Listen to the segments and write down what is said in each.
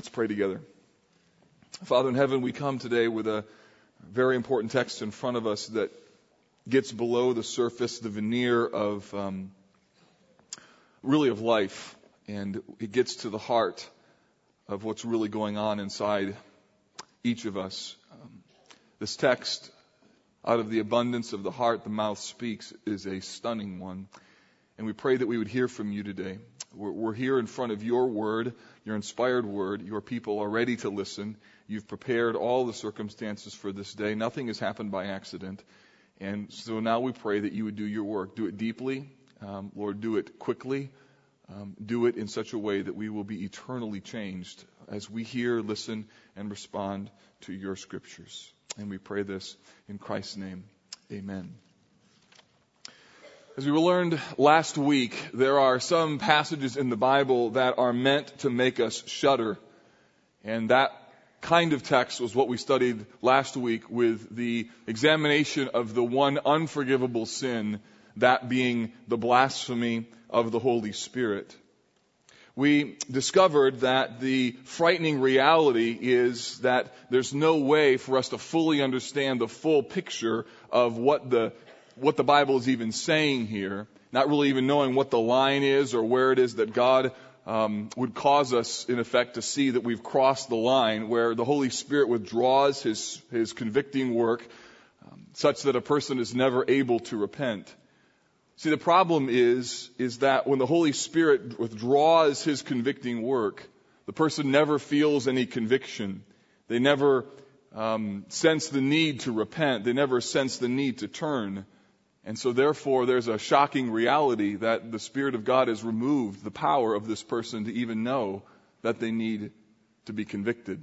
Let's pray together. Father in heaven, we come today with a very important text in front of us that gets below the surface, the veneer of um, really of life, and it gets to the heart of what's really going on inside each of us. Um, this text, out of the abundance of the heart, the mouth speaks, is a stunning one. And we pray that we would hear from you today. We're, we're here in front of your word, your inspired word. Your people are ready to listen. You've prepared all the circumstances for this day. Nothing has happened by accident. And so now we pray that you would do your work. Do it deeply. Um, Lord, do it quickly. Um, do it in such a way that we will be eternally changed as we hear, listen, and respond to your scriptures. And we pray this in Christ's name. Amen. As we learned last week, there are some passages in the Bible that are meant to make us shudder. And that kind of text was what we studied last week with the examination of the one unforgivable sin, that being the blasphemy of the Holy Spirit. We discovered that the frightening reality is that there's no way for us to fully understand the full picture of what the what the Bible is even saying here, not really even knowing what the line is or where it is that God um, would cause us, in effect, to see that we've crossed the line where the Holy Spirit withdraws His His convicting work, um, such that a person is never able to repent. See, the problem is is that when the Holy Spirit withdraws His convicting work, the person never feels any conviction. They never um, sense the need to repent. They never sense the need to turn. And so therefore there's a shocking reality that the Spirit of God has removed the power of this person to even know that they need to be convicted.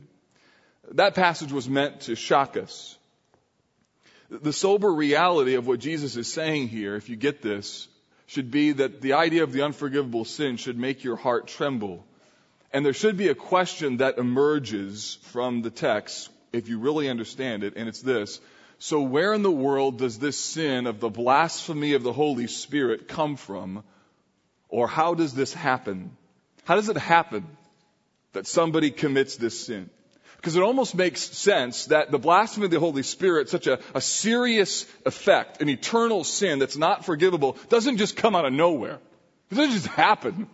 That passage was meant to shock us. The sober reality of what Jesus is saying here, if you get this, should be that the idea of the unforgivable sin should make your heart tremble. And there should be a question that emerges from the text, if you really understand it, and it's this. So, where in the world does this sin of the blasphemy of the Holy Spirit come from? Or how does this happen? How does it happen that somebody commits this sin? Because it almost makes sense that the blasphemy of the Holy Spirit, such a, a serious effect, an eternal sin that's not forgivable, doesn't just come out of nowhere. It doesn't just happen.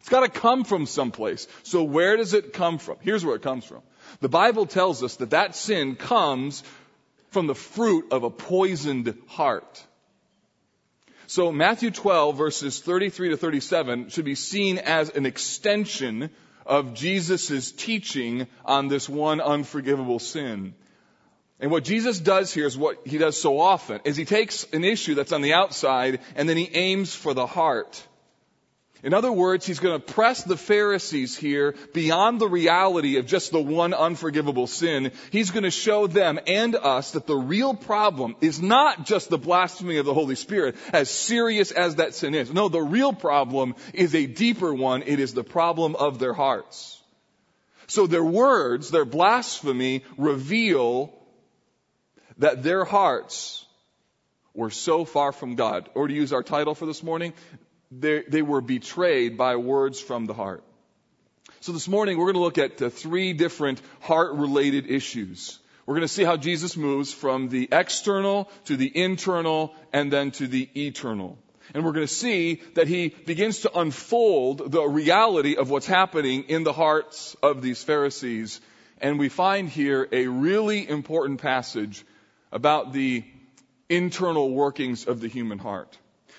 It's got to come from someplace. So where does it come from? Here's where it comes from. The Bible tells us that that sin comes from the fruit of a poisoned heart. So Matthew 12 verses 33 to 37 should be seen as an extension of Jesus' teaching on this one unforgivable sin. And what Jesus does here is what he does so often, is he takes an issue that's on the outside and then he aims for the heart. In other words, he's going to press the Pharisees here beyond the reality of just the one unforgivable sin. He's going to show them and us that the real problem is not just the blasphemy of the Holy Spirit, as serious as that sin is. No, the real problem is a deeper one. It is the problem of their hearts. So their words, their blasphemy reveal that their hearts were so far from God. Or to use our title for this morning, they, were betrayed by words from the heart. So this morning we're going to look at three different heart related issues. We're going to see how Jesus moves from the external to the internal and then to the eternal. And we're going to see that he begins to unfold the reality of what's happening in the hearts of these Pharisees. And we find here a really important passage about the internal workings of the human heart.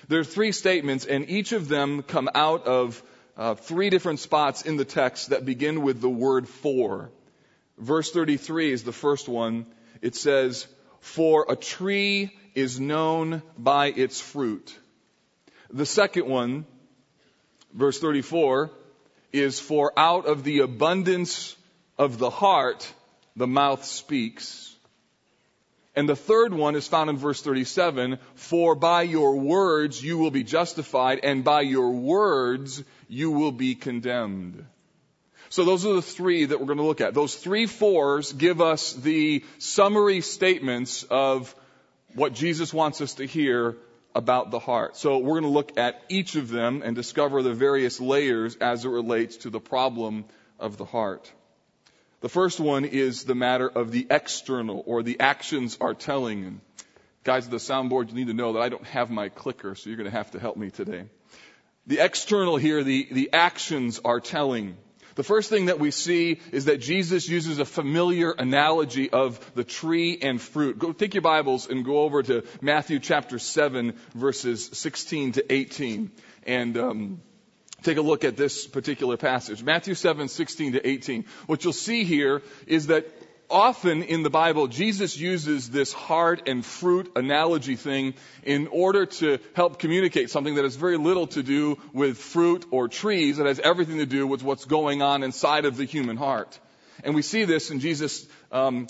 There are three statements, and each of them come out of uh, three different spots in the text that begin with the word for. Verse 33 is the first one. It says, For a tree is known by its fruit. The second one, verse 34, is for out of the abundance of the heart, the mouth speaks. And the third one is found in verse 37, for by your words you will be justified, and by your words you will be condemned. So those are the three that we're going to look at. Those three fours give us the summary statements of what Jesus wants us to hear about the heart. So we're going to look at each of them and discover the various layers as it relates to the problem of the heart. The first one is the matter of the external or the actions are telling. And guys at the soundboard, you need to know that I don't have my clicker, so you're going to have to help me today. The external here, the, the actions are telling. The first thing that we see is that Jesus uses a familiar analogy of the tree and fruit. Go take your Bibles and go over to Matthew chapter 7 verses 16 to 18 and um, take a look at this particular passage. Matthew 7, 16 to 18. What you'll see here is that often in the Bible, Jesus uses this heart and fruit analogy thing in order to help communicate something that has very little to do with fruit or trees. It has everything to do with what's going on inside of the human heart. And we see this in Jesus, um,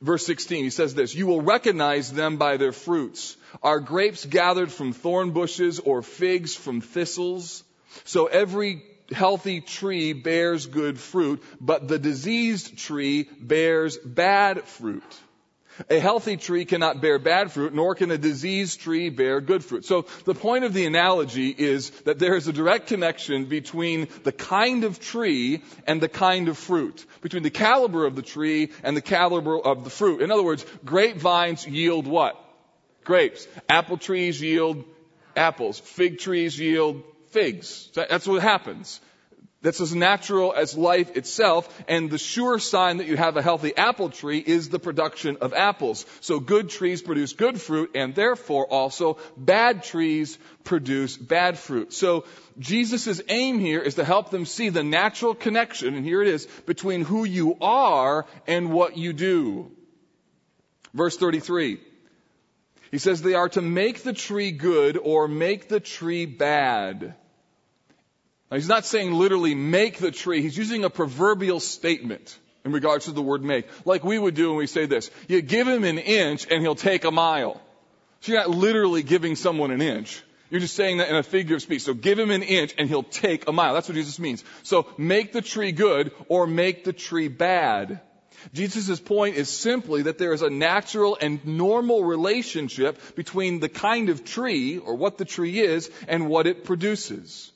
verse 16. He says this, You will recognize them by their fruits. Are grapes gathered from thorn bushes or figs from thistles? So every healthy tree bears good fruit, but the diseased tree bears bad fruit. A healthy tree cannot bear bad fruit, nor can a diseased tree bear good fruit. So the point of the analogy is that there is a direct connection between the kind of tree and the kind of fruit, between the caliber of the tree and the caliber of the fruit. In other words, grapevines yield what? Grapes. Apple trees yield apples. Fig trees yield figs. That's what happens. That's as natural as life itself, and the sure sign that you have a healthy apple tree is the production of apples. So good trees produce good fruit, and therefore also bad trees produce bad fruit. So Jesus' aim here is to help them see the natural connection, and here it is, between who you are and what you do. Verse 33. He says they are to make the tree good or make the tree bad. Now, he's not saying literally make the tree. He's using a proverbial statement in regards to the word make. Like we would do when we say this. You give him an inch and he'll take a mile. So you're not literally giving someone an inch. You're just saying that in a figure of speech. So give him an inch and he'll take a mile. That's what Jesus means. So make the tree good or make the tree bad. Jesus' point is simply that there is a natural and normal relationship between the kind of tree or what the tree is and what it produces.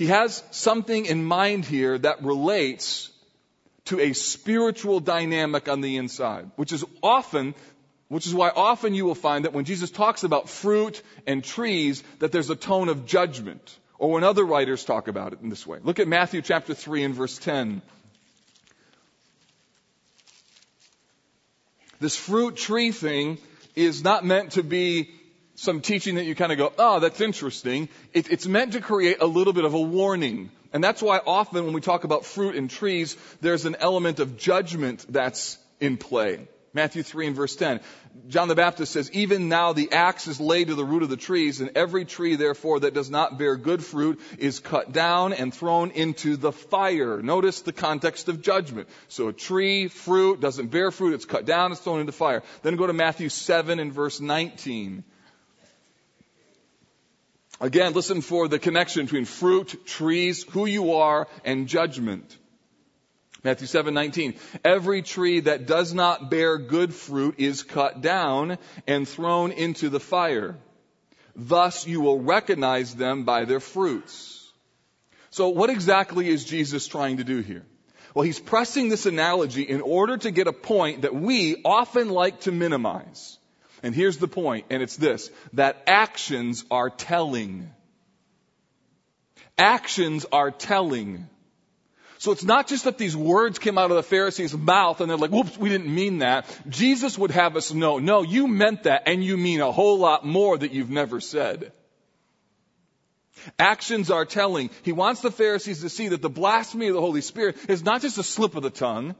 He has something in mind here that relates to a spiritual dynamic on the inside, which is often which is why often you will find that when Jesus talks about fruit and trees, that there's a tone of judgment. Or when other writers talk about it in this way. Look at Matthew chapter 3 and verse 10. This fruit tree thing is not meant to be some teaching that you kind of go, oh, that's interesting. It, it's meant to create a little bit of a warning. And that's why often when we talk about fruit and trees, there's an element of judgment that's in play. Matthew 3 and verse 10. John the Baptist says, Even now the axe is laid to the root of the trees, and every tree, therefore, that does not bear good fruit is cut down and thrown into the fire. Notice the context of judgment. So a tree, fruit, doesn't bear fruit, it's cut down, it's thrown into fire. Then go to Matthew 7 and verse 19. Again, listen for the connection between fruit, trees, who you are, and judgment. Matthew 7:19 Every tree that does not bear good fruit is cut down and thrown into the fire. Thus you will recognize them by their fruits. So what exactly is Jesus trying to do here? Well, he's pressing this analogy in order to get a point that we often like to minimize. And here's the point, and it's this, that actions are telling. Actions are telling. So it's not just that these words came out of the Pharisees' mouth and they're like, whoops, we didn't mean that. Jesus would have us know, no, you meant that and you mean a whole lot more that you've never said. Actions are telling. He wants the Pharisees to see that the blasphemy of the Holy Spirit is not just a slip of the tongue,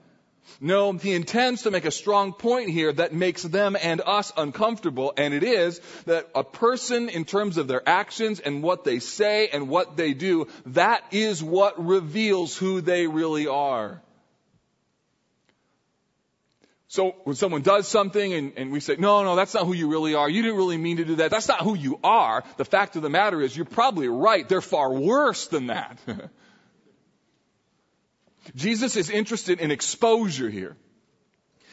no, he intends to make a strong point here that makes them and us uncomfortable, and it is that a person, in terms of their actions and what they say and what they do, that is what reveals who they really are. So when someone does something and, and, we say, no, no, that's not who you really are. You didn't really mean to do that. That's not who you are. The fact of the matter is you're probably right. They're far worse than that. Jesus is interested in exposure here.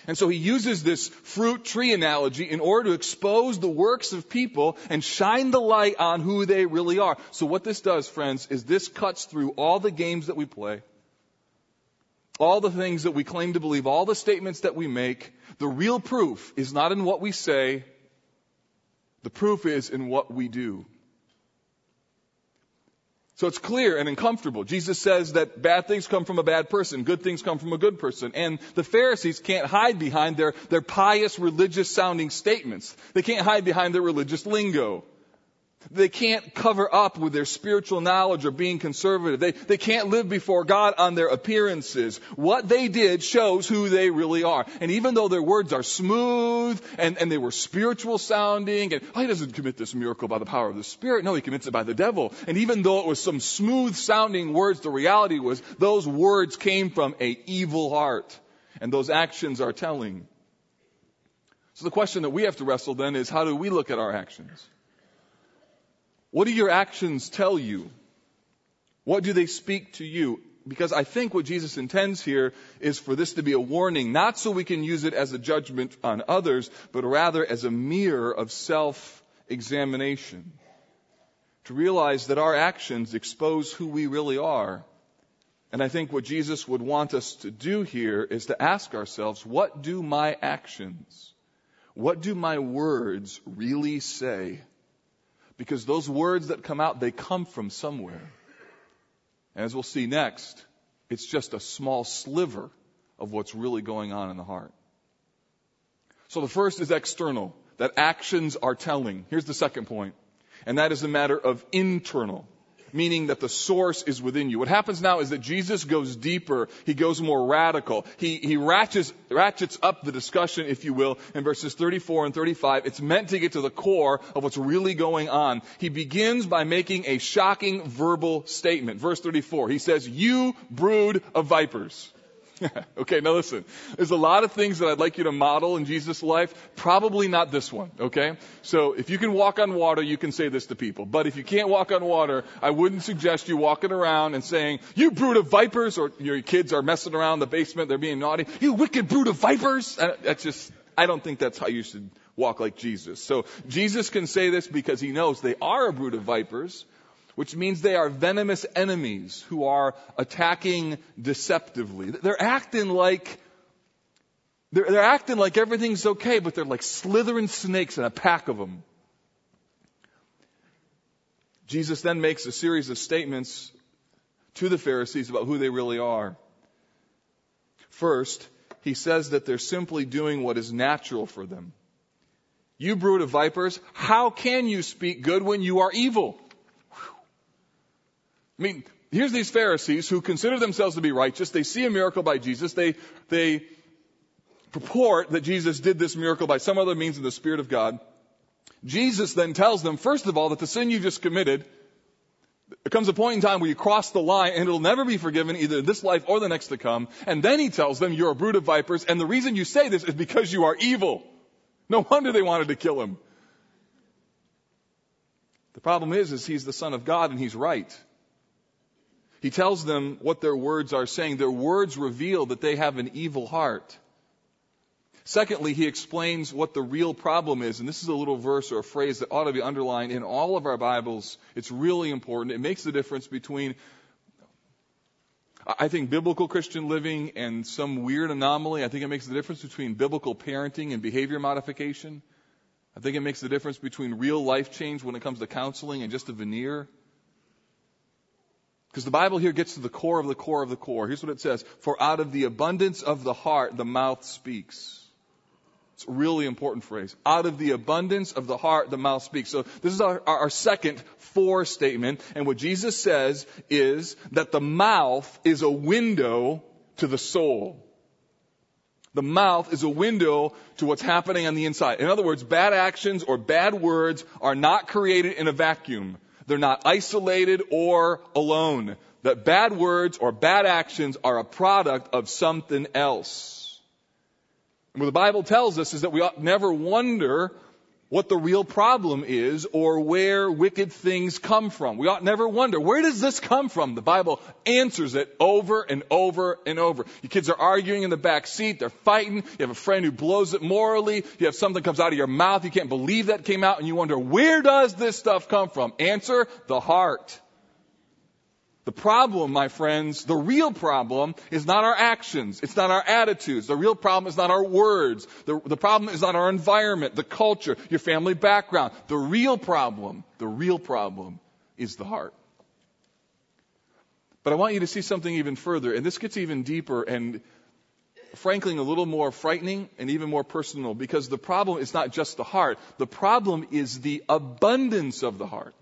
And so he uses this fruit tree analogy in order to expose the works of people and shine the light on who they really are. So what this does, friends, is this cuts through all the games that we play. all the things that we claim to believe, all the statements that we make, the real proof is not in what we say, the proof is in what we do. So it's clear and uncomfortable. Jesus says that bad things come from a bad person, good things come from a good person. And the Pharisees can't hide behind their, their pious religious sounding statements. They can't hide behind their religious lingo. They can't cover up with their spiritual knowledge or being conservative. They, they can't live before God on their appearances. What they did shows who they really are. And even though their words are smooth and, and they were spiritual sounding, and oh, he doesn't commit this miracle by the power of the Spirit. No, he commits it by the devil. And even though it was some smooth sounding words, the reality was those words came from a evil heart. And those actions are telling. So the question that we have to wrestle then is how do we look at our actions? What do your actions tell you? What do they speak to you? Because I think what Jesus intends here is for this to be a warning, not so we can use it as a judgment on others, but rather as a mirror of self examination. To realize that our actions expose who we really are. And I think what Jesus would want us to do here is to ask ourselves, what do my actions, what do my words really say? Because those words that come out, they come from somewhere. And as we'll see next, it's just a small sliver of what's really going on in the heart. So the first is external, that actions are telling. Here's the second point, and that is a matter of internal meaning that the source is within you. What happens now is that Jesus goes deeper. He goes more radical. He, he ratchets, ratchets up the discussion, if you will, in verses 34 and 35. It's meant to get to the core of what's really going on. He begins by making a shocking verbal statement. Verse 34, he says, you brood of vipers. okay, now listen. There's a lot of things that I'd like you to model in Jesus' life. Probably not this one, okay? So if you can walk on water, you can say this to people. But if you can't walk on water, I wouldn't suggest you walking around and saying, you brood of vipers, or your kids are messing around in the basement, they're being naughty. You wicked brood of vipers! Uh, that's just, I don't think that's how you should walk like Jesus. So Jesus can say this because he knows they are a brood of vipers which means they are venomous enemies who are attacking deceptively. They're acting like they're, they're, acting like everything's okay, but they're like slithering snakes in a pack of them. Jesus then makes a series of statements to the Pharisees about who they really are. First, he says that they're simply doing what is natural for them. You brood of vipers, how can you speak good when you are evil? I mean, here's these Pharisees who consider themselves to be righteous. They see a miracle by Jesus. They, they purport that Jesus did this miracle by some other means in the Spirit of God. Jesus then tells them, first of all, that the sin you just committed, there comes a point in time where you cross the line and it'll never be forgiven either in this life or the next to come. And then he tells them, you're a brood of vipers, and the reason you say this is because you are evil. No wonder they wanted to kill him. The problem is, is he's the son of God and he's right. He tells them what their words are saying. Their words reveal that they have an evil heart. Secondly, he explains what the real problem is. And this is a little verse or a phrase that ought to be underlined in all of our Bibles. It's really important. It makes the difference between, I think, biblical Christian living and some weird anomaly. I think it makes the difference between biblical parenting and behavior modification. I think it makes the difference between real life change when it comes to counseling and just a veneer. Because the Bible here gets to the core of the core of the core. Here's what it says. For out of the abundance of the heart, the mouth speaks. It's a really important phrase. Out of the abundance of the heart, the mouth speaks. So this is our, our second for statement. And what Jesus says is that the mouth is a window to the soul. The mouth is a window to what's happening on the inside. In other words, bad actions or bad words are not created in a vacuum. They're not isolated or alone. That bad words or bad actions are a product of something else. And what the Bible tells us is that we ought never wonder what the real problem is or where wicked things come from. We ought never wonder, where does this come from? The Bible answers it over and over and over. Your kids are arguing in the back seat, they're fighting, you have a friend who blows it morally, you have something comes out of your mouth, you can't believe that came out, and you wonder, where does this stuff come from? Answer, the heart. The problem, my friends, the real problem is not our actions. It's not our attitudes. The real problem is not our words. The, the problem is not our environment, the culture, your family background. The real problem, the real problem is the heart. But I want you to see something even further, and this gets even deeper and frankly a little more frightening and even more personal because the problem is not just the heart. The problem is the abundance of the heart.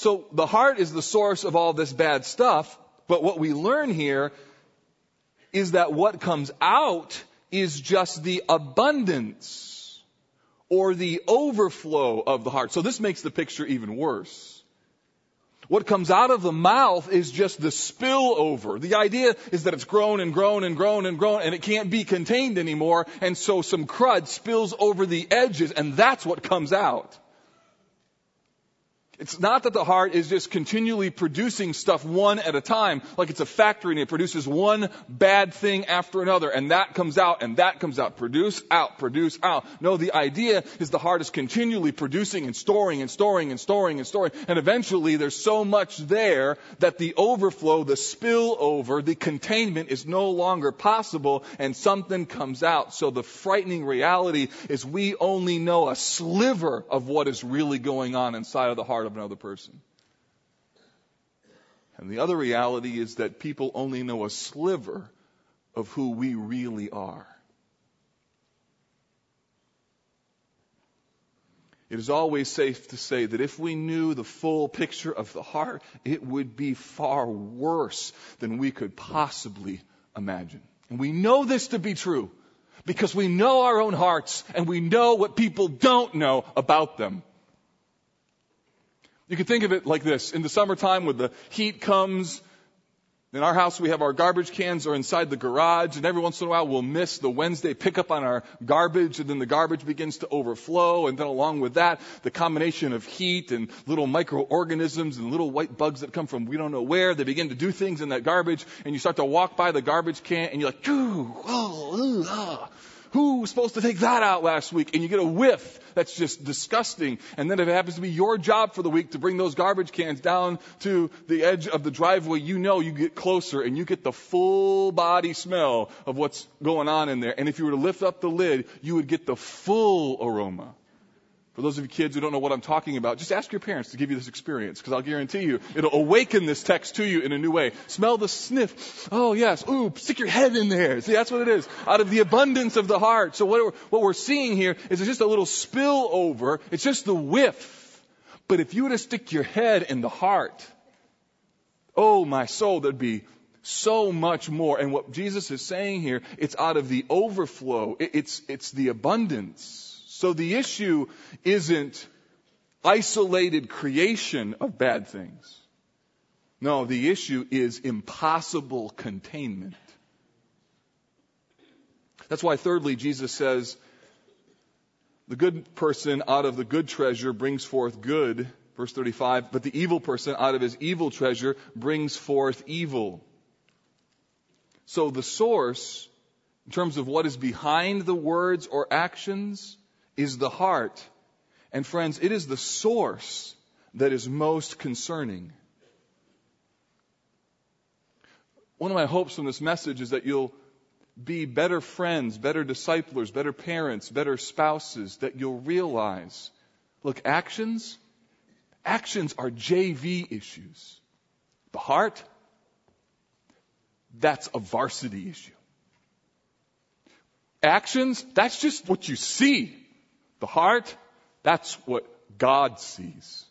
So the heart is the source of all this bad stuff, but what we learn here is that what comes out is just the abundance or the overflow of the heart. So this makes the picture even worse. What comes out of the mouth is just the spillover. The idea is that it's grown and grown and grown and grown and it can't be contained anymore and so some crud spills over the edges and that's what comes out. It's not that the heart is just continually producing stuff one at a time, like it's a factory and it produces one bad thing after another, and that comes out and that comes out. Produce out, produce out. No, the idea is the heart is continually producing and storing and storing and storing and storing, and eventually there's so much there that the overflow, the spillover, the containment is no longer possible, and something comes out. So the frightening reality is we only know a sliver of what is really going on inside of the heart of another person. And the other reality is that people only know a sliver of who we really are. It is always safe to say that if we knew the full picture of the heart, it would be far worse than we could possibly imagine. And we know this to be true because we know our own hearts and we know what people don't know about them. You can think of it like this. In the summertime when the heat comes, in our house we have our garbage cans are inside the garage and every once in a while we'll miss the Wednesday pickup on our garbage and then the garbage begins to overflow and then along with that the combination of heat and little microorganisms and little white bugs that come from we don't know where they begin to do things in that garbage and you start to walk by the garbage can and you're like, oh, ooh, ah. Who was supposed to take that out last week? And you get a whiff that's just disgusting. And then if it happens to be your job for the week to bring those garbage cans down to the edge of the driveway, you know you get closer and you get the full body smell of what's going on in there. And if you were to lift up the lid, you would get the full aroma. For those of you kids who don't know what I'm talking about, just ask your parents to give you this experience, because I'll guarantee you it'll awaken this text to you in a new way. Smell the sniff. Oh yes. Ooh, stick your head in there. See, that's what it is. Out of the abundance of the heart. So what we're, what we're seeing here is it's just a little spill over. It's just the whiff. But if you were to stick your head in the heart, oh my soul, there'd be so much more. And what Jesus is saying here, it's out of the overflow. It's, it's the abundance. So the issue isn't isolated creation of bad things. No, the issue is impossible containment. That's why, thirdly, Jesus says, the good person out of the good treasure brings forth good, verse 35, but the evil person out of his evil treasure brings forth evil. So the source, in terms of what is behind the words or actions, is the heart. And friends, it is the source that is most concerning. One of my hopes from this message is that you'll be better friends, better disciplers, better parents, better spouses, that you'll realize, look, actions, actions are JV issues. The heart, that's a varsity issue. Actions, that's just what you see. The heart, that's what God sees.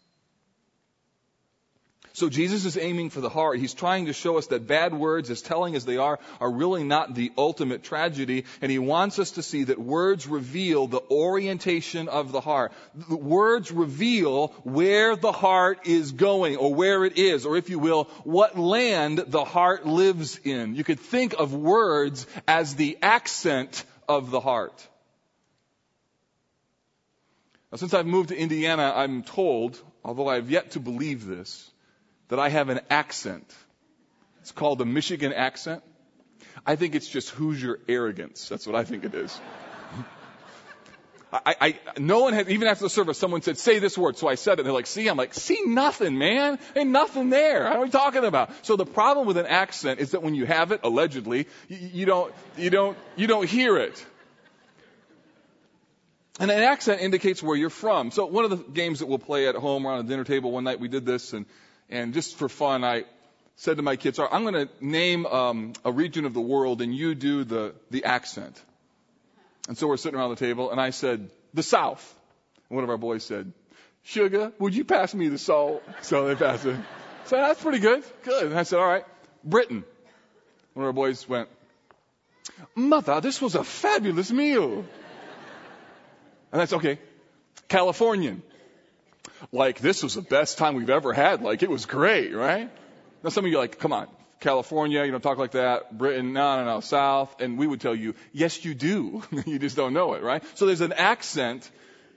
So Jesus is aiming for the heart. He's trying to show us that bad words, as telling as they are, are really not the ultimate tragedy. And he wants us to see that words reveal the orientation of the heart. The words reveal where the heart is going, or where it is, or if you will, what land the heart lives in. You could think of words as the accent of the heart. Now, since I've moved to Indiana, I'm told, although I have yet to believe this, that I have an accent. It's called the Michigan accent. I think it's just Hoosier arrogance. That's what I think it is. I, I, no one even after the service, someone said, say this word. So I said it. And they're like, see? I'm like, see nothing, man. Ain't nothing there. What are we talking about? So the problem with an accent is that when you have it, allegedly, you, you don't, you don't, you don't hear it. And an accent indicates where you're from. So one of the games that we'll play at home around the dinner table one night we did this and, and just for fun I said to my kids, I'm going to name um, a region of the world and you do the, the accent. And so we're sitting around the table and I said, the South. And one of our boys said, sugar, would you pass me the salt? So they passed it. So that's pretty good. Good. And I said, all right, Britain. One of our boys went, mother, this was a fabulous meal. And that's okay. Californian. Like, this was the best time we've ever had. Like, it was great, right? Now, some of you are like, come on, California, you don't talk like that. Britain, no, no, no, South. And we would tell you, yes, you do. you just don't know it, right? So there's an accent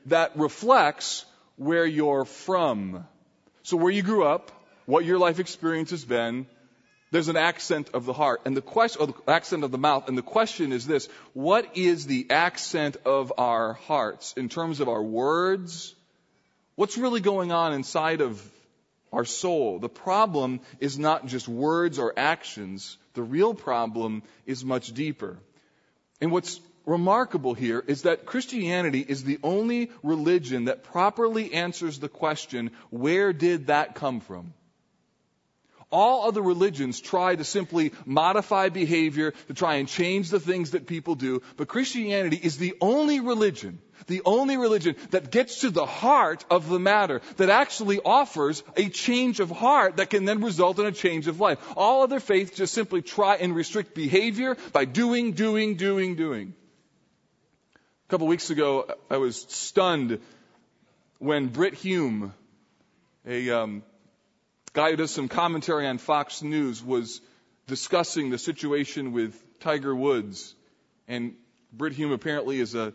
that reflects where you're from. So where you grew up, what your life experience has been, there's an accent of the heart and the question, or the accent of the mouth. And the question is this, what is the accent of our hearts in terms of our words? What's really going on inside of our soul? The problem is not just words or actions. The real problem is much deeper. And what's remarkable here is that Christianity is the only religion that properly answers the question, where did that come from? All other religions try to simply modify behavior, to try and change the things that people do, but Christianity is the only religion, the only religion that gets to the heart of the matter, that actually offers a change of heart that can then result in a change of life. All other faiths just simply try and restrict behavior by doing, doing, doing, doing. A couple weeks ago, I was stunned when Brit Hume, a um, guy who does some commentary on Fox News was discussing the situation with Tiger Woods. And Brit Hume apparently is a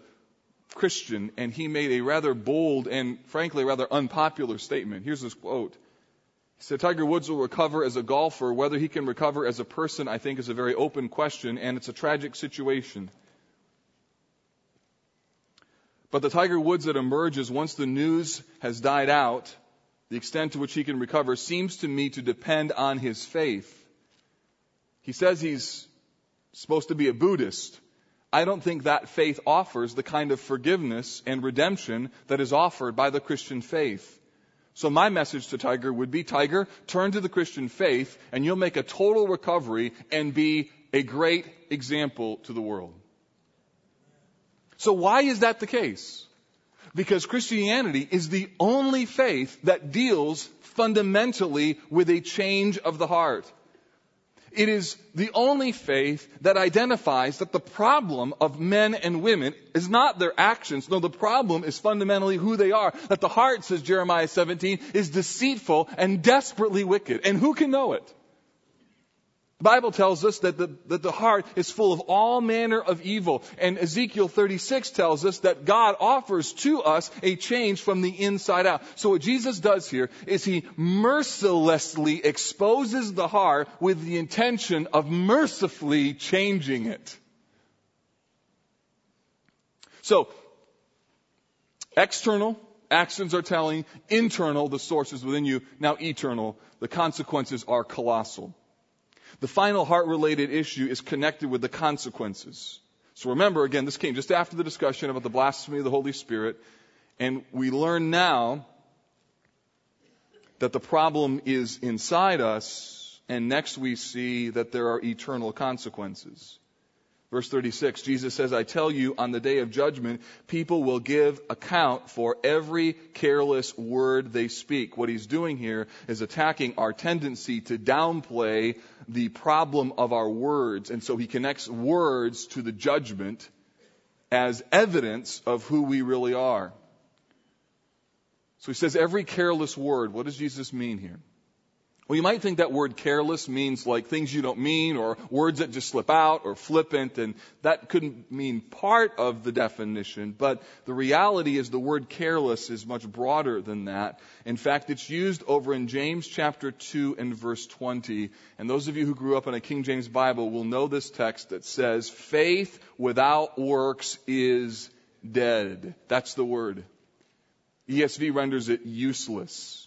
Christian, and he made a rather bold and frankly rather unpopular statement. Here's his quote. He said, Tiger Woods will recover as a golfer. Whether he can recover as a person, I think, is a very open question, and it's a tragic situation. But the Tiger Woods that emerges once the news has died out the extent to which he can recover seems to me to depend on his faith. He says he's supposed to be a Buddhist. I don't think that faith offers the kind of forgiveness and redemption that is offered by the Christian faith. So my message to Tiger would be, Tiger, turn to the Christian faith and you'll make a total recovery and be a great example to the world. So why is that the case? Because Christianity is the only faith that deals fundamentally with a change of the heart. It is the only faith that identifies that the problem of men and women is not their actions. No, the problem is fundamentally who they are. That the heart, says Jeremiah 17, is deceitful and desperately wicked. And who can know it? The Bible tells us that the, that the heart is full of all manner of evil. And Ezekiel 36 tells us that God offers to us a change from the inside out. So what Jesus does here is he mercilessly exposes the heart with the intention of mercifully changing it. So, external actions are telling, internal, the sources within you, now eternal, the consequences are colossal. The final heart related issue is connected with the consequences. So remember, again, this came just after the discussion about the blasphemy of the Holy Spirit. And we learn now that the problem is inside us. And next we see that there are eternal consequences. Verse 36, Jesus says, I tell you, on the day of judgment, people will give account for every careless word they speak. What he's doing here is attacking our tendency to downplay the problem of our words. And so he connects words to the judgment as evidence of who we really are. So he says, every careless word. What does Jesus mean here? Well, you might think that word careless means like things you don't mean or words that just slip out or flippant, and that couldn't mean part of the definition, but the reality is the word careless is much broader than that. In fact, it's used over in James chapter 2 and verse 20, and those of you who grew up in a King James Bible will know this text that says, faith without works is dead. That's the word. ESV renders it useless.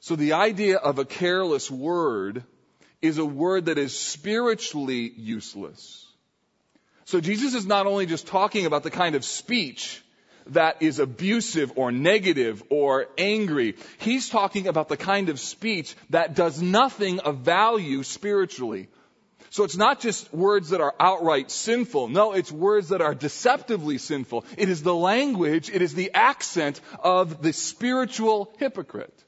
So the idea of a careless word is a word that is spiritually useless. So Jesus is not only just talking about the kind of speech that is abusive or negative or angry. He's talking about the kind of speech that does nothing of value spiritually. So it's not just words that are outright sinful. No, it's words that are deceptively sinful. It is the language, it is the accent of the spiritual hypocrite.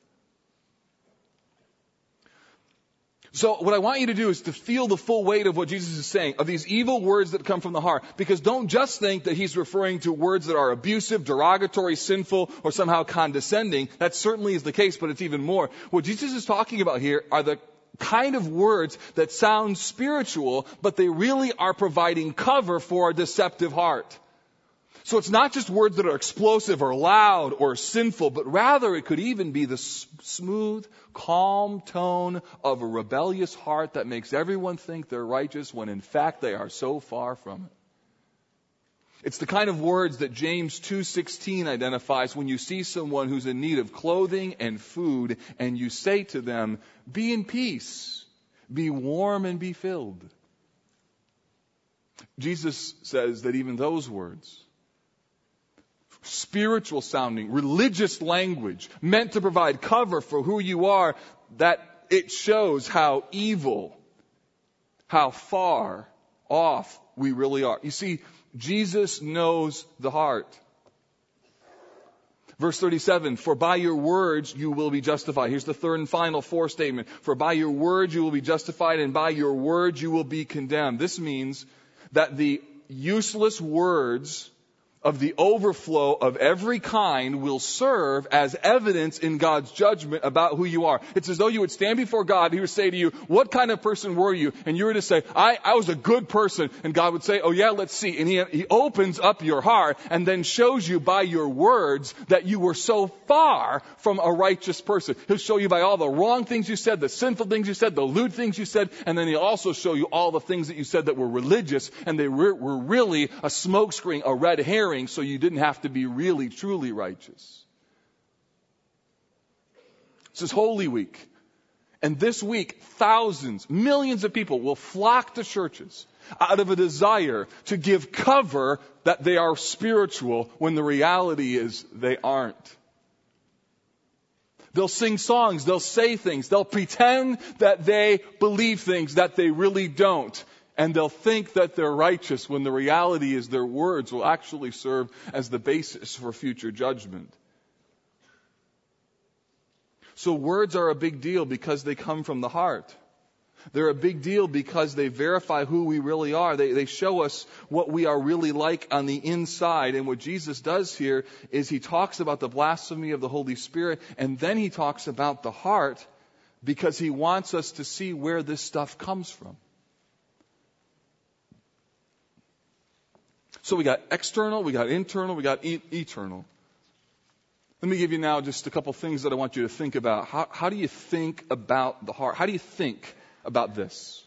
So what I want you to do is to feel the full weight of what Jesus is saying, of these evil words that come from the heart. Because don't just think that he's referring to words that are abusive, derogatory, sinful, or somehow condescending. That certainly is the case, but it's even more. What Jesus is talking about here are the kind of words that sound spiritual, but they really are providing cover for a deceptive heart. So it's not just words that are explosive or loud or sinful, but rather it could even be the s- smooth, calm tone of a rebellious heart that makes everyone think they're righteous when in fact they are so far from it. It's the kind of words that James 2:16 identifies when you see someone who's in need of clothing and food and you say to them, "Be in peace, be warm and be filled." Jesus says that even those words spiritual sounding, religious language meant to provide cover for who you are, that it shows how evil, how far off we really are. You see, Jesus knows the heart. Verse 37, for by your words you will be justified. Here's the third and final for statement. For by your words you will be justified and by your words you will be condemned. This means that the useless words of the overflow of every kind will serve as evidence in God's judgment about who you are. It's as though you would stand before God, He would say to you, what kind of person were you? And you were to say, I, I was a good person. And God would say, oh yeah, let's see. And he, he opens up your heart and then shows you by your words that you were so far from a righteous person. He'll show you by all the wrong things you said, the sinful things you said, the lewd things you said, and then he'll also show you all the things that you said that were religious and they were, were really a smokescreen, a red herring so you didn't have to be really, truly righteous. This is Holy Week. And this week, thousands, millions of people will flock to churches out of a desire to give cover that they are spiritual when the reality is they aren't. They'll sing songs, they'll say things, they'll pretend that they believe things that they really don't and they'll think that they're righteous when the reality is their words will actually serve as the basis for future judgment. So words are a big deal because they come from the heart. They're a big deal because they verify who we really are. They, they show us what we are really like on the inside. And what Jesus does here is he talks about the blasphemy of the Holy Spirit and then he talks about the heart because he wants us to see where this stuff comes from. So we got external, we got internal, we got e- eternal. Let me give you now just a couple things that I want you to think about. How, how do you think about the heart? How do you think about this?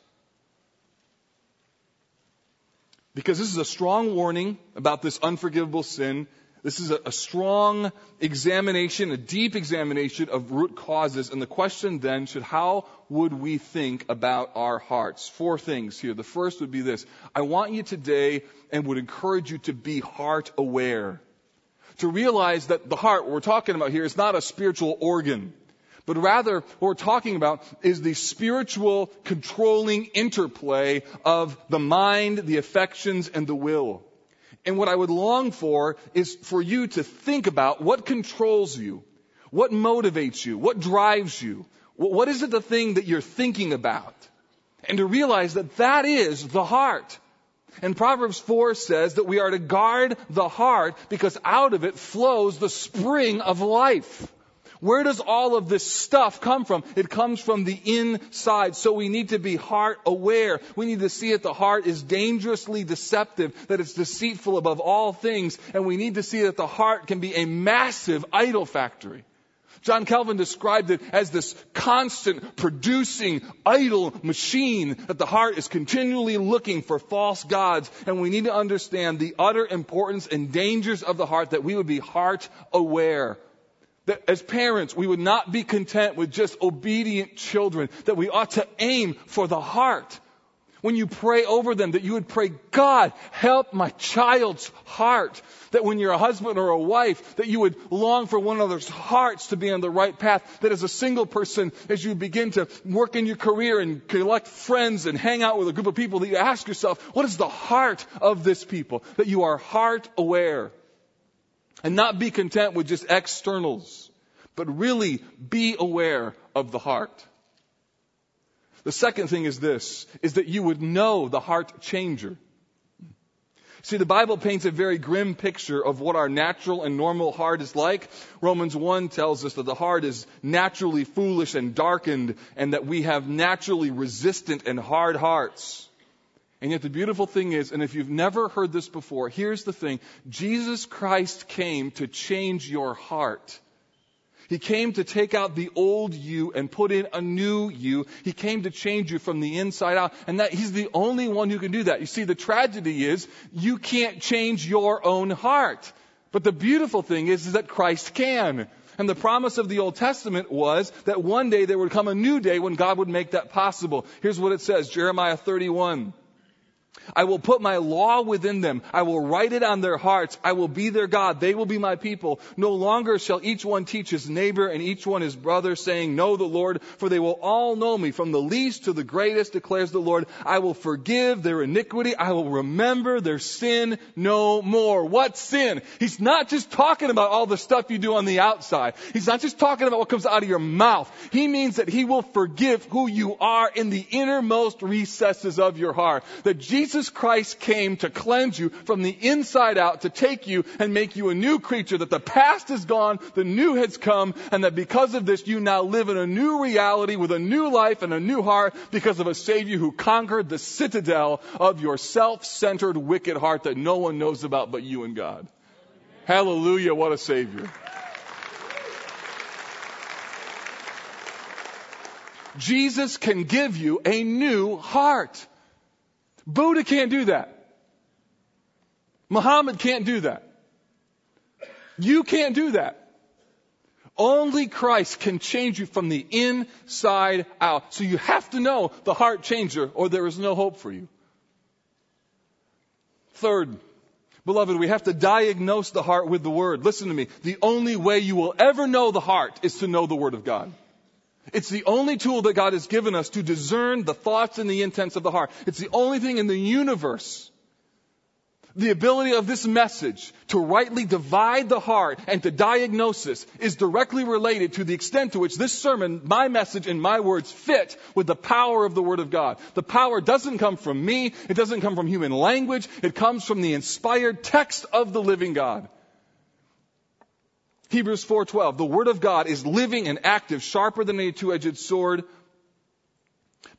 Because this is a strong warning about this unforgivable sin this is a, a, strong examination, a deep examination of root causes. And the question then should, how would we think about our hearts? Four things here. The first would be this. I want you today and would encourage you to be heart aware. To realize that the heart, what we're talking about here, is not a spiritual organ. But rather, what we're talking about is the spiritual controlling interplay of the mind, the affections, and the will. And what I would long for is for you to think about what controls you, what motivates you, what drives you, what is it the thing that you're thinking about? And to realize that that is the heart. And Proverbs 4 says that we are to guard the heart because out of it flows the spring of life. Where does all of this stuff come from? It comes from the inside. So we need to be heart aware. We need to see that the heart is dangerously deceptive, that it's deceitful above all things, and we need to see that the heart can be a massive idol factory. John Calvin described it as this constant producing idol machine that the heart is continually looking for false gods. And we need to understand the utter importance and dangers of the heart that we would be heart aware. That as parents, we would not be content with just obedient children, that we ought to aim for the heart when you pray over them, that you would pray, God, help my child's heart. That when you're a husband or a wife, that you would long for one another's hearts to be on the right path. That as a single person, as you begin to work in your career and collect friends and hang out with a group of people, that you ask yourself, what is the heart of this people? That you are heart aware. And not be content with just externals, but really be aware of the heart. The second thing is this, is that you would know the heart changer. See, the Bible paints a very grim picture of what our natural and normal heart is like. Romans 1 tells us that the heart is naturally foolish and darkened and that we have naturally resistant and hard hearts. And yet the beautiful thing is, and if you've never heard this before, here's the thing. Jesus Christ came to change your heart. He came to take out the old you and put in a new you. He came to change you from the inside out. And that He's the only one who can do that. You see, the tragedy is you can't change your own heart. But the beautiful thing is, is that Christ can. And the promise of the Old Testament was that one day there would come a new day when God would make that possible. Here's what it says, Jeremiah 31. I will put my law within them. I will write it on their hearts. I will be their God. They will be my people. No longer shall each one teach his neighbor and each one his brother, saying, Know the Lord, for they will all know me, from the least to the greatest, declares the Lord. I will forgive their iniquity. I will remember their sin no more. What sin? He's not just talking about all the stuff you do on the outside. He's not just talking about what comes out of your mouth. He means that he will forgive who you are in the innermost recesses of your heart. That Jesus Jesus Christ came to cleanse you from the inside out, to take you and make you a new creature, that the past is gone, the new has come, and that because of this you now live in a new reality with a new life and a new heart because of a Savior who conquered the citadel of your self-centered wicked heart that no one knows about but you and God. Hallelujah, what a Savior. Jesus can give you a new heart. Buddha can't do that. Muhammad can't do that. You can't do that. Only Christ can change you from the inside out. So you have to know the heart changer or there is no hope for you. Third, beloved, we have to diagnose the heart with the Word. Listen to me. The only way you will ever know the heart is to know the Word of God. It's the only tool that God has given us to discern the thoughts and the intents of the heart. It's the only thing in the universe. The ability of this message to rightly divide the heart and to diagnosis is directly related to the extent to which this sermon, my message and my words fit with the power of the Word of God. The power doesn't come from me. It doesn't come from human language. It comes from the inspired text of the living God. Hebrews 4:12 The word of God is living and active, sharper than a two-edged sword,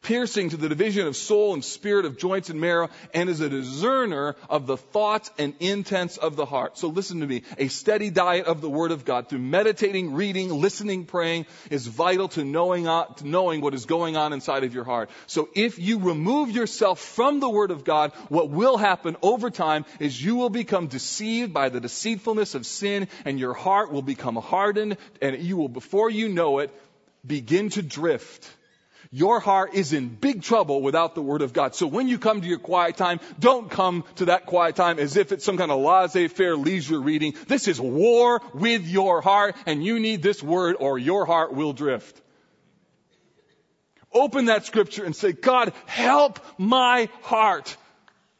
piercing to the division of soul and spirit of joints and marrow, and is a discerner of the thoughts and intents of the heart. So listen to me. A steady diet of the Word of God through meditating, reading, listening, praying is vital to knowing, uh, to knowing what is going on inside of your heart. So if you remove yourself from the Word of God, what will happen over time is you will become deceived by the deceitfulness of sin and your heart will become hardened and you will, before you know it, begin to drift your heart is in big trouble without the Word of God. So when you come to your quiet time, don't come to that quiet time as if it's some kind of laissez-faire leisure reading. This is war with your heart and you need this Word or your heart will drift. Open that scripture and say, God, help my heart.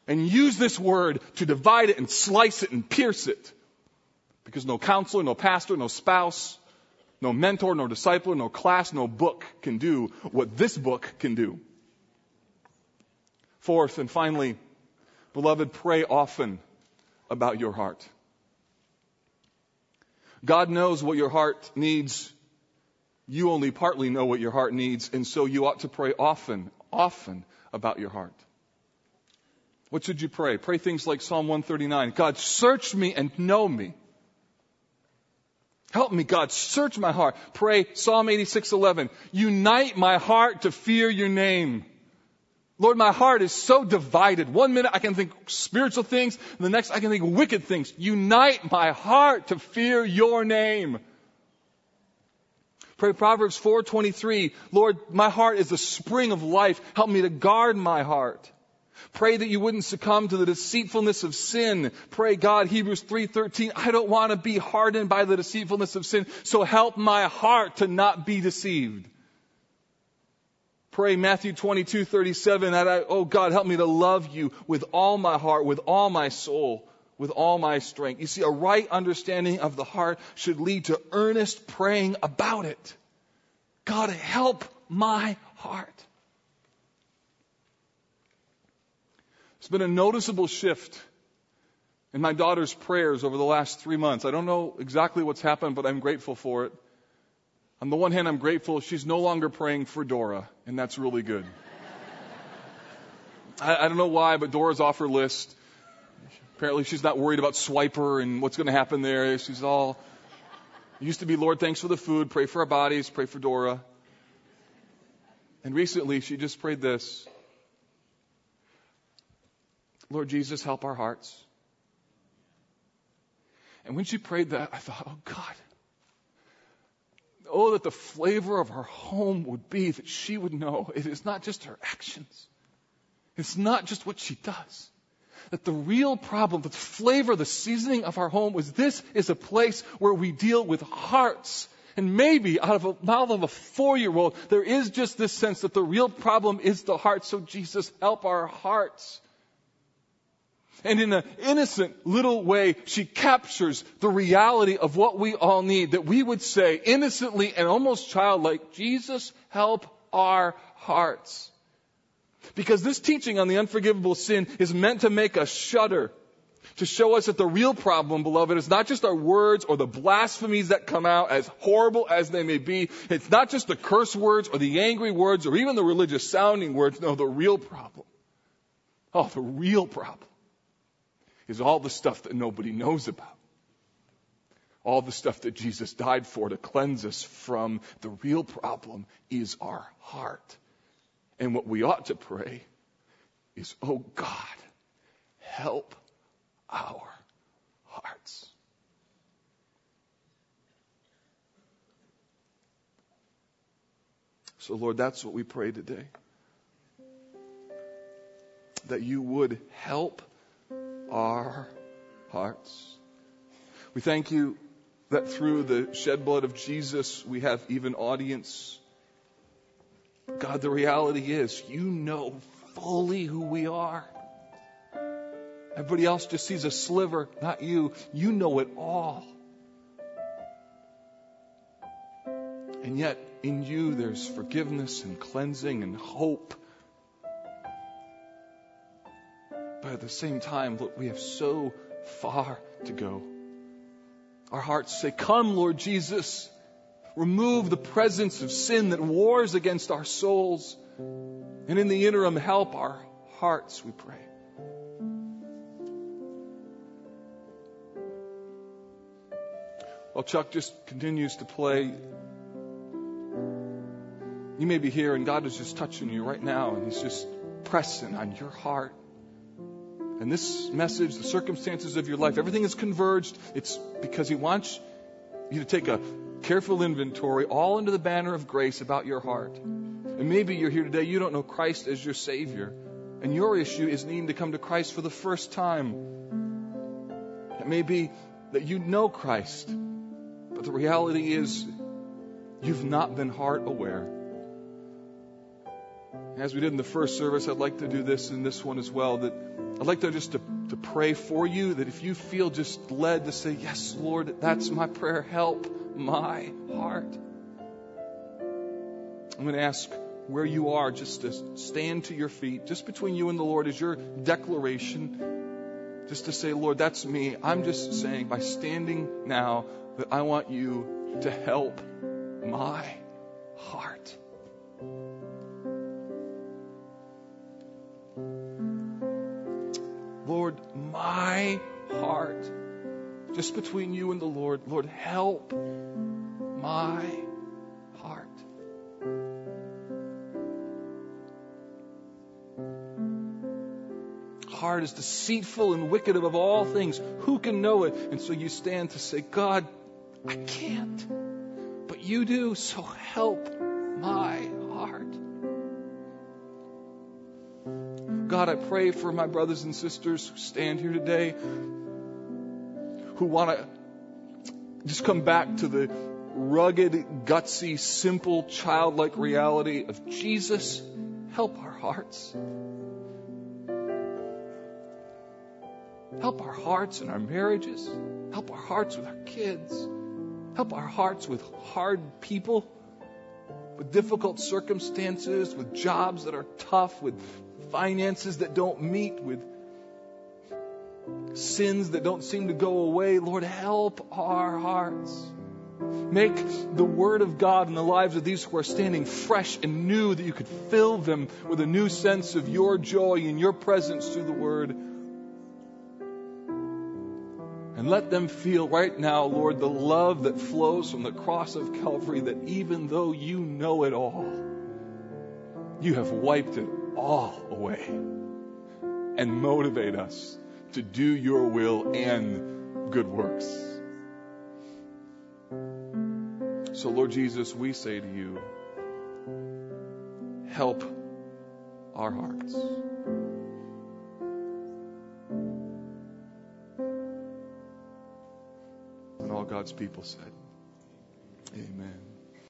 And use this word to divide it and slice it and pierce it. Because no counselor, no pastor, no spouse, no mentor, no disciple, no class, no book can do what this book can do. Fourth and finally, beloved, pray often about your heart. God knows what your heart needs. You only partly know what your heart needs, and so you ought to pray often, often about your heart. What should you pray? Pray things like Psalm 139. God, search me and know me. Help me, God. Search my heart. Pray Psalm 86:11. Unite my heart to fear your name. Lord, my heart is so divided. One minute I can think spiritual things, the next I can think wicked things. Unite my heart to fear your name. Pray Proverbs 4:23, Lord, my heart is the spring of life. Help me to guard my heart. Pray that you wouldn't succumb to the deceitfulness of sin. Pray God, Hebrews 3:13, I don't want to be hardened by the deceitfulness of sin, so help my heart to not be deceived. Pray Matthew 22:37 that I, oh God, help me to love you with all my heart, with all my soul, with all my strength. You see, a right understanding of the heart should lead to earnest praying about it. God, help my heart. There's been a noticeable shift in my daughter's prayers over the last three months. I don't know exactly what's happened, but I'm grateful for it. On the one hand, I'm grateful she's no longer praying for Dora, and that's really good. I, I don't know why, but Dora's off her list. Apparently, she's not worried about Swiper and what's going to happen there. She's all. It used to be, Lord, thanks for the food, pray for our bodies, pray for Dora. And recently, she just prayed this Lord Jesus, help our hearts. And when she prayed that, I thought, oh God, oh, that the flavor of her home would be that she would know it is not just her actions. It's not just what she does. That the real problem, the flavor, the seasoning of our home was this is a place where we deal with hearts. And maybe out of the mouth of a four year old, there is just this sense that the real problem is the heart. So Jesus, help our hearts. And in an innocent little way, she captures the reality of what we all need. That we would say innocently and almost childlike, Jesus, help our hearts. Because this teaching on the unforgivable sin is meant to make us shudder. To show us that the real problem, beloved, is not just our words or the blasphemies that come out, as horrible as they may be. It's not just the curse words or the angry words or even the religious sounding words. No, the real problem. Oh, the real problem is all the stuff that nobody knows about. All the stuff that Jesus died for to cleanse us from. The real problem is our heart. And what we ought to pray is, oh God, help our hearts. So, Lord, that's what we pray today. That you would help our hearts. We thank you that through the shed blood of Jesus, we have even audience. God, the reality is, you know fully who we are. Everybody else just sees a sliver, not you. You know it all. And yet, in you, there's forgiveness and cleansing and hope But at the same time, look, we have so far to go. Our hearts say, Come, Lord Jesus. Remove the presence of sin that wars against our souls. And in the interim, help our hearts, we pray. While Chuck just continues to play, you may be here and God is just touching you right now and He's just pressing on your heart. And this message, the circumstances of your life, everything is converged. It's because He wants you to take a careful inventory, all under the banner of grace about your heart. And maybe you're here today, you don't know Christ as your Savior. And your issue is needing to come to Christ for the first time. It may be that you know Christ, but the reality is you've not been heart aware. As we did in the first service, I'd like to do this in this one as well. That I'd like to just to, to pray for you that if you feel just led to say, Yes, Lord, that's my prayer, help my heart. I'm going to ask where you are just to stand to your feet, just between you and the Lord, is your declaration. Just to say, Lord, that's me. I'm just saying by standing now that I want you to help my heart. Lord, my heart just between you and the Lord, Lord, help my heart. Heart is deceitful and wicked above all things. Who can know it? And so you stand to say, God, I can't. But you do, so help my heart. God, I pray for my brothers and sisters who stand here today who want to just come back to the rugged, gutsy, simple, childlike reality of Jesus. Help our hearts. Help our hearts in our marriages. Help our hearts with our kids. Help our hearts with hard people, with difficult circumstances, with jobs that are tough, with finances that don't meet, with sins that don't seem to go away. Lord, help our hearts. Make the Word of God in the lives of these who are standing fresh and new, that you could fill them with a new sense of your joy and your presence through the Word. And let them feel right now, Lord, the love that flows from the cross of Calvary, that even though you know it all, you have wiped it all away. And motivate us to do your will and good works. So, Lord Jesus, we say to you, help our hearts. And all God's people said, Amen.